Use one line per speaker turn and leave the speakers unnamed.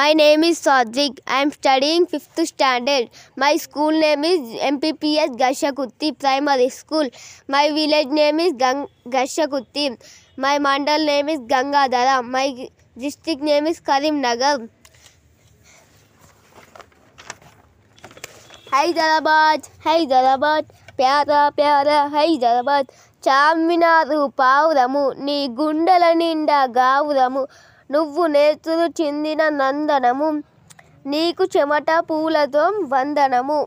My name is Sadvik. I am studying 5th standard. My school name is MPPS Gashakutti Primary School. My village name is Gang- Gashakutti. My mandal name is Gangadhara. My g- district name is Karimnagar. Hyderabad Hyderabad para ప్యారా హైదరాబాద్ చార్మినారు పావురము నీ గుండెల నిండా గావురము నువ్వు నేతులు చిందిన నందనము నీకు చెమట పూలతో వందనము.